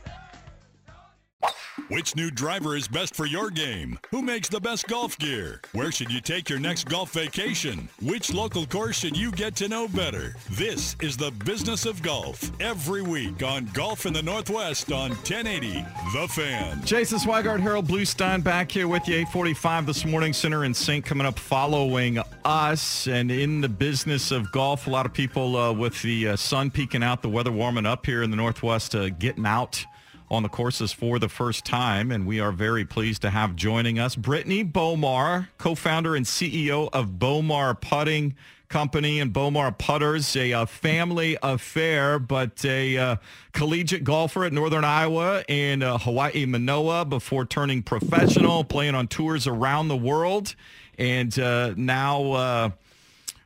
Which new driver is best for your game? Who makes the best golf gear? Where should you take your next golf vacation? Which local course should you get to know better? This is the business of golf every week on Golf in the Northwest on 1080 The Fan. Jason Swigart, Harold Bluestein back here with you. 845 this morning. Center and Sync coming up following us. And in the business of golf, a lot of people uh, with the uh, sun peeking out, the weather warming up here in the Northwest, uh, getting out on the courses for the first time, and we are very pleased to have joining us Brittany Bomar, co-founder and CEO of Bomar Putting Company. And Bomar Putters, a, a family affair, but a uh, collegiate golfer at Northern Iowa and uh, Hawaii Manoa before turning professional, playing on tours around the world, and uh, now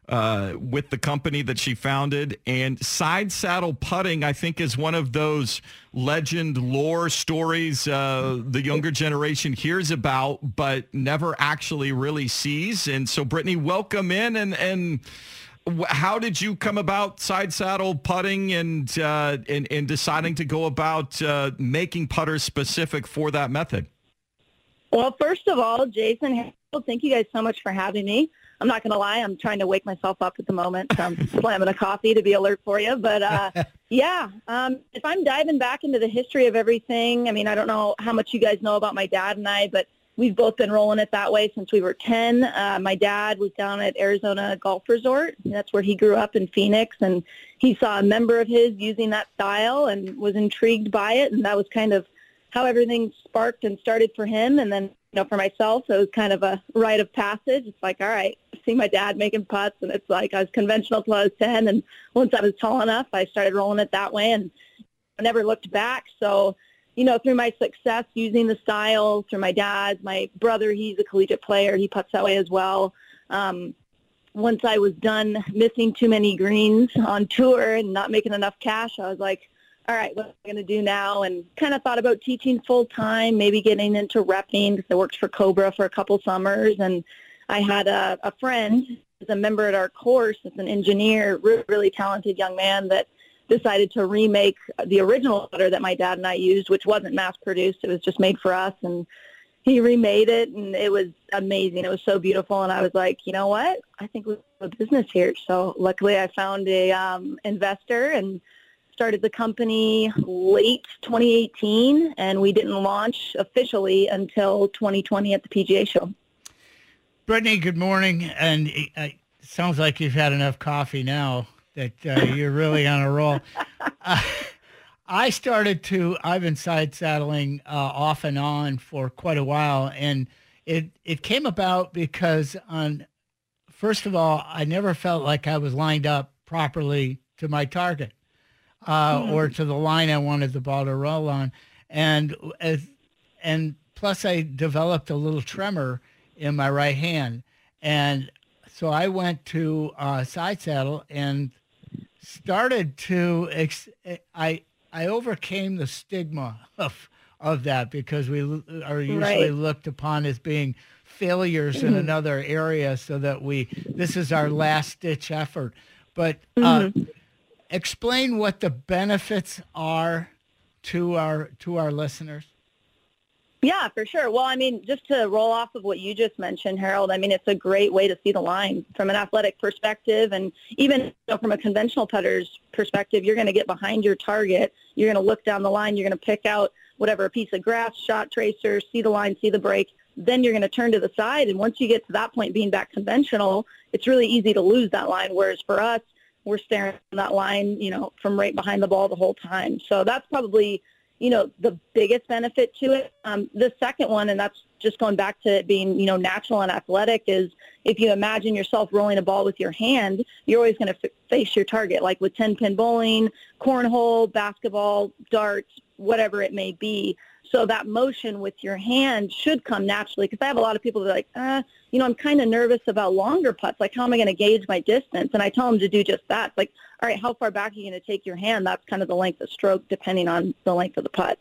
uh, with the company that she founded. And side saddle putting, I think, is one of those legend lore stories uh, the younger generation hears about, but never actually really sees. And so, Brittany, welcome in. And, and how did you come about side saddle putting and, uh, and, and deciding to go about uh, making putters specific for that method? Well, first of all, Jason, thank you guys so much for having me. I'm not going to lie. I'm trying to wake myself up at the moment. So I'm slamming a coffee to be alert for you. But uh, yeah, um, if I'm diving back into the history of everything, I mean, I don't know how much you guys know about my dad and I, but we've both been rolling it that way since we were 10. Uh, my dad was down at Arizona Golf Resort. That's where he grew up in Phoenix, and he saw a member of his using that style and was intrigued by it, and that was kind of how everything sparked and started for him. And then, you know, for myself, it was kind of a rite of passage. It's like, all right, see my dad making putts, and it's like I was conventional till I was 10, and once I was tall enough, I started rolling it that way, and I never looked back. So you know, through my success using the style, through my dad, my brother, he's a collegiate player. He puts that way as well. Um, once I was done missing too many greens on tour and not making enough cash, I was like, all right, what am I going to do now? And kind of thought about teaching full time, maybe getting into repping because I worked for Cobra for a couple summers. And I had a, a friend who's a member at our course, as an engineer, really, really talented young man that decided to remake the original letter that my dad and I used, which wasn't mass produced. It was just made for us. And he remade it and it was amazing. It was so beautiful. And I was like, you know what? I think we have a business here. So luckily I found a um, investor and started the company late 2018 and we didn't launch officially until 2020 at the PGA show. Brittany, good morning. And it sounds like you've had enough coffee now that uh, you're really on a roll. Uh, I started to. I've been side saddling uh, off and on for quite a while, and it it came about because on first of all, I never felt like I was lined up properly to my target uh, mm. or to the line I wanted the ball to roll on, and as and plus I developed a little tremor in my right hand, and so I went to uh, side saddle and started to ex- I I overcame the stigma of of that because we are usually right. looked upon as being failures in mm-hmm. another area so that we this is our last ditch effort but uh, mm-hmm. Explain what the benefits are to our to our listeners yeah, for sure. Well, I mean, just to roll off of what you just mentioned, Harold, I mean, it's a great way to see the line from an athletic perspective. And even you know, from a conventional putter's perspective, you're going to get behind your target. You're going to look down the line. You're going to pick out whatever piece of grass, shot tracer, see the line, see the break. Then you're going to turn to the side. And once you get to that point, being back conventional, it's really easy to lose that line. Whereas for us, we're staring at that line, you know, from right behind the ball the whole time. So that's probably you know, the biggest benefit to it. Um, the second one, and that's just going back to it being, you know, natural and athletic, is if you imagine yourself rolling a ball with your hand, you're always going to f- face your target, like with 10-pin bowling, cornhole, basketball, darts, whatever it may be. So that motion with your hand should come naturally because I have a lot of people that are like, uh, you know, I'm kind of nervous about longer putts. Like, how am I going to gauge my distance? And I tell them to do just that. Like, all right, how far back are you going to take your hand? That's kind of the length of stroke depending on the length of the putt.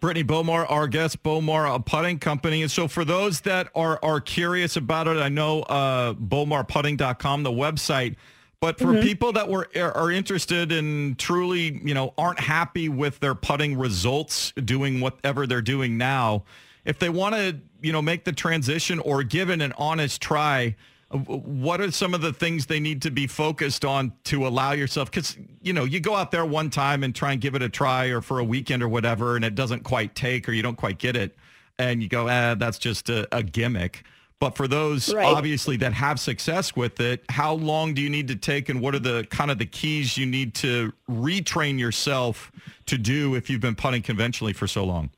Brittany Bomar, our guest, Bomar a Putting Company. And so for those that are, are curious about it, I know uh, BomarPutting.com, the website, but for mm-hmm. people that were are interested and truly, you know, aren't happy with their putting results doing whatever they're doing now, if they want to, you know, make the transition or give it an honest try, uh, what are some of the things they need to be focused on to allow yourself because you know you go out there one time and try and give it a try or for a weekend or whatever and it doesn't quite take or you don't quite get it and you go eh, that's just a, a gimmick but for those right. obviously that have success with it, how long do you need to take and what are the kind of the keys you need to retrain yourself to do if you've been putting conventionally for so long?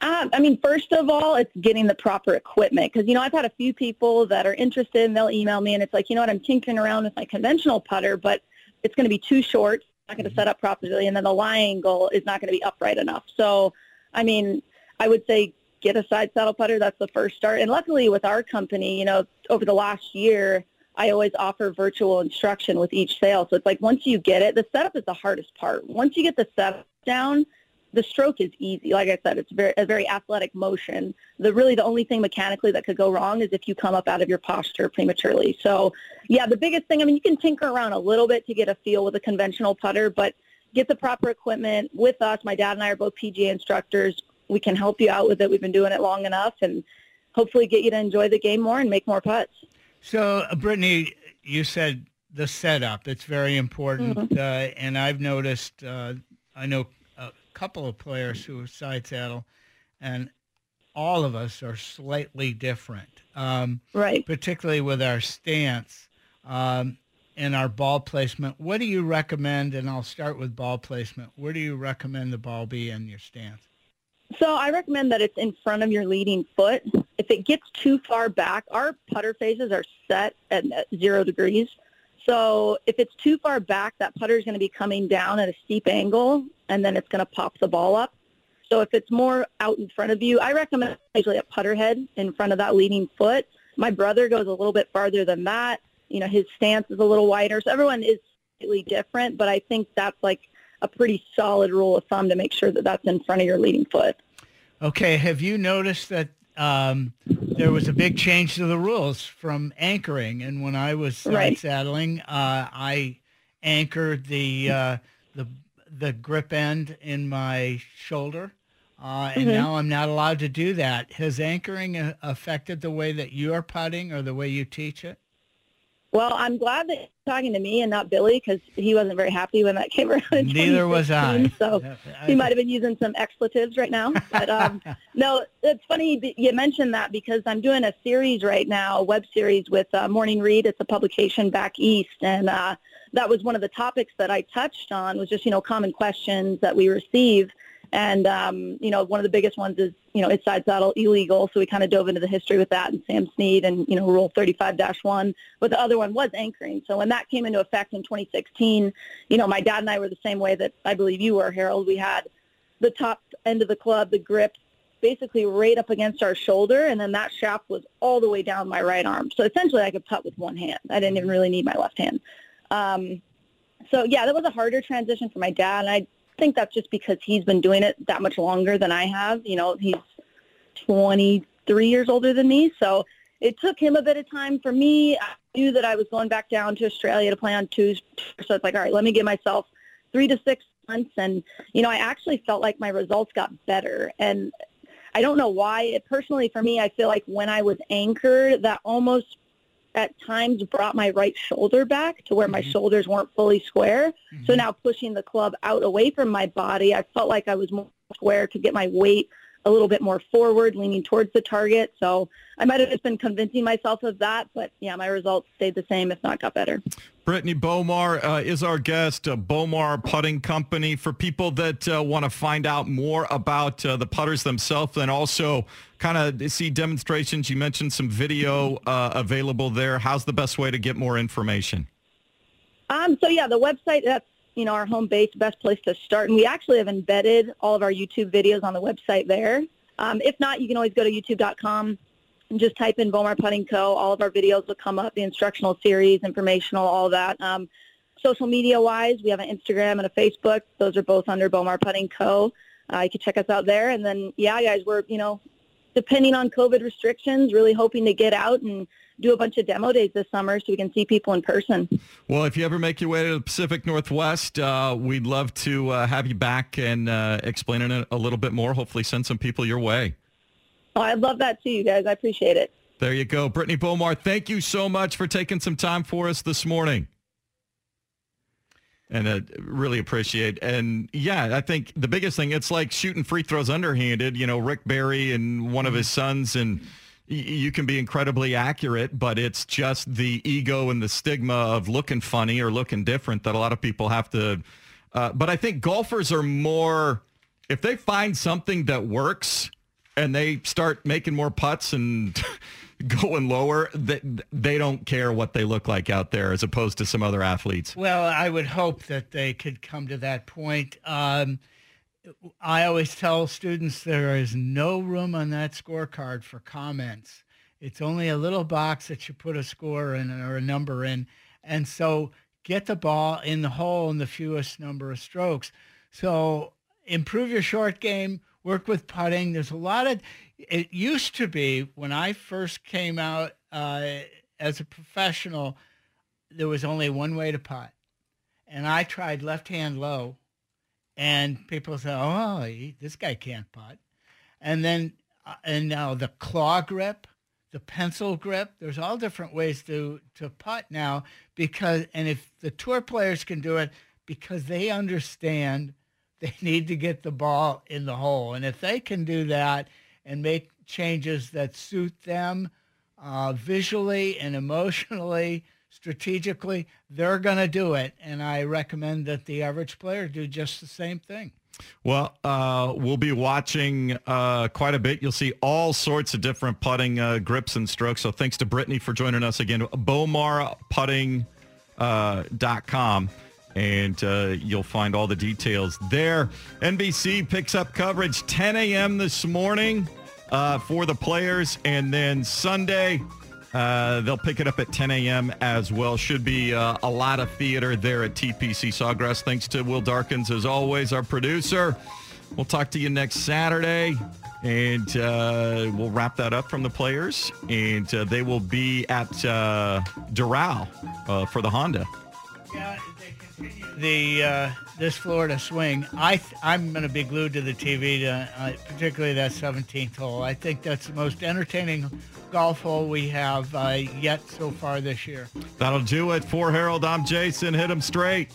Um, I mean, first of all, it's getting the proper equipment because, you know, I've had a few people that are interested and they'll email me and it's like, you know what, I'm tinkering around with my conventional putter, but it's going to be too short, not going to set up properly, and then the lie angle is not going to be upright enough. So, I mean, I would say get a side saddle putter. That's the first start. And luckily with our company, you know, over the last year, I always offer virtual instruction with each sale. So it's like once you get it, the setup is the hardest part. Once you get the setup down, the stroke is easy. Like I said, it's very, a very athletic motion. The really the only thing mechanically that could go wrong is if you come up out of your posture prematurely. So yeah, the biggest thing, I mean, you can tinker around a little bit to get a feel with a conventional putter, but get the proper equipment with us. My dad and I are both PGA instructors we can help you out with it. We've been doing it long enough and hopefully get you to enjoy the game more and make more putts. So, uh, Brittany, you said the setup. It's very important. Mm-hmm. Uh, and I've noticed, uh, I know a couple of players who are side saddle, and all of us are slightly different, um, right? Particularly with our stance um, and our ball placement. What do you recommend? And I'll start with ball placement. Where do you recommend the ball be in your stance? So I recommend that it's in front of your leading foot. If it gets too far back, our putter faces are set at zero degrees. So if it's too far back, that putter is going to be coming down at a steep angle, and then it's going to pop the ball up. So if it's more out in front of you, I recommend usually a putter head in front of that leading foot. My brother goes a little bit farther than that. You know, his stance is a little wider. So everyone is slightly different, but I think that's like a pretty solid rule of thumb to make sure that that's in front of your leading foot. Okay. Have you noticed that um, there was a big change to the rules from anchoring? And when I was side Right. saddling, uh, I anchored the uh, the the grip end in my shoulder. Uh, and Mhm. now I'm not allowed to do that. Has anchoring uh, affected the way that you're putting or the way you teach it? Well, I'm glad that you're talking to me and not Billy because he wasn't very happy when that came around. Neither was I. So he might have been using some expletives right now. But um, no, it's funny you mentioned that because I'm doing a series right now, a web series with uh, Morning Read. It's a publication back east, and uh, that was one of the topics that I touched on was just you know common questions that we receive. And, um, you know, one of the biggest ones is, you know, is side saddle illegal? So we kind of dove into the history with that and Sam Snead and, you know, Rule 35-1. But the other one was anchoring. So when that came into effect in 2016, you know, my dad and I were the same way that I believe you were, Harold. We had the top end of the club, the grip, basically right up against our shoulder, and then that shaft was all the way down my right arm. So essentially I could putt with one hand. I didn't even really need my left hand. Um, so yeah, that was a harder transition for my dad, and I think that's just because he's been doing it that much longer than I have. You know, he's 23 years older than me, so it took him a bit of time. For me, I knew that I was going back down to Australia to play on twos, so it's like, all right, let me give myself three to six months, and you know, I actually felt like my results got better, and I don't know why. It, personally, for me, I feel like when I was anchored, that almost at times brought my right shoulder back to where my mm-hmm. shoulders weren't fully square. So mm-hmm. now pushing the club out away from my body, I felt like I was more square to get my weight a little bit more forward, leaning towards the target. So I might have just been convincing myself of that, but yeah, my results stayed the same, if not got better. Brittany Bomar uh, is our guest, uh, Bomar Putting Company. For people that uh, want to find out more about uh, the putters themselves and also kind of see demonstrations, you mentioned some video uh, available there. How's the best way to get more information? Um, so yeah, the website, that's, you know, our home base, best place to start. And we actually have embedded all of our YouTube videos on the website there. Um, if not, you can always go to youtube.com and just type in Bomar Putting Co. All of our videos will come up, the instructional series, informational, all that. Um, social media-wise, we have an Instagram and a Facebook. Those are both under Bomar Putting Co. Uh, you can check us out there. And then, yeah, guys, we're, you know, depending on COVID restrictions, really hoping to get out and do a bunch of demo days this summer so we can see people in person. Well, if you ever make your way to the Pacific Northwest, uh, we'd love to uh, have you back and uh, explain it a little bit more. Hopefully send some people your way. Oh, I'd love that too, you guys. I appreciate it. There you go. Brittany Bomar, thank you so much for taking some time for us this morning. And I really appreciate. And yeah, I think the biggest thing, it's like shooting free throws underhanded. You know, Rick Barry and one of his sons, and you can be incredibly accurate, but it's just the ego and the stigma of looking funny or looking different that a lot of people have to. Uh, but I think golfers are more, if they find something that works and they start making more putts and going lower, they, they don't care what they look like out there as opposed to some other athletes. Well, I would hope that they could come to that point. Um, I always tell students there is no room on that scorecard for comments. It's only a little box that you put a score in or a number in. And so get the ball in the hole in the fewest number of strokes. So improve your short game, work with putting. There's a lot of, it used to be when I first came out uh, as a professional, there was only one way to putt. And I tried left hand low and people say, oh, he, this guy can't putt. And then, uh, and now the claw grip, the pencil grip, there's all different ways to, to putt now because, and if the tour players can do it because they understand they need to get the ball in the hole. And if they can do that and make changes that suit them uh, visually and emotionally, strategically, they're going to do it. And I recommend that the average player do just the same thing. Well, uh, we'll be watching uh, quite a bit. You'll see all sorts of different putting uh, grips and strokes. So thanks to Brittany for joining us again. BomarPutting.com. Uh, and uh, you'll find all the details there. NBC picks up coverage 10 a.m. this morning uh, for the players. And then Sunday, uh, they'll pick it up at 10 a.m. as well. Should be uh, a lot of theater there at TPC Sawgrass. Thanks to Will Darkins, as always, our producer. We'll talk to you next Saturday, and uh, we'll wrap that up from the players. And uh, they will be at uh, Doral uh, for the Honda. Yeah, the uh, this Florida swing. I th- I'm going to be glued to the TV, to, uh, particularly that 17th hole. I think that's the most entertaining golf hole we have uh, yet so far this year. That'll do it for Harold. I'm Jason. Hit him straight.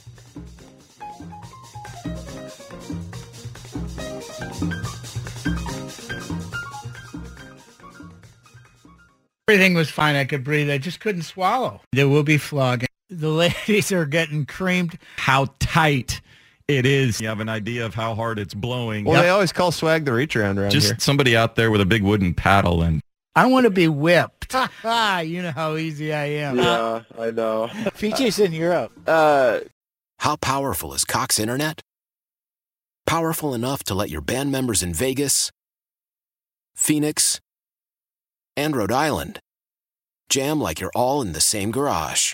Everything was fine. I could breathe. I just couldn't swallow. There will be flogging. The ladies are getting creamed. How tight it is. You have an idea of how hard it's blowing. Well, yep. they always call swag the reach around around Just here. somebody out there with a big wooden paddle and I want to be whipped. you know how easy I am. Yeah, I know. PJ's in Europe. Uh, how powerful is Cox Internet? Powerful enough to let your band members in Vegas, Phoenix, and Rhode Island jam like you're all in the same garage.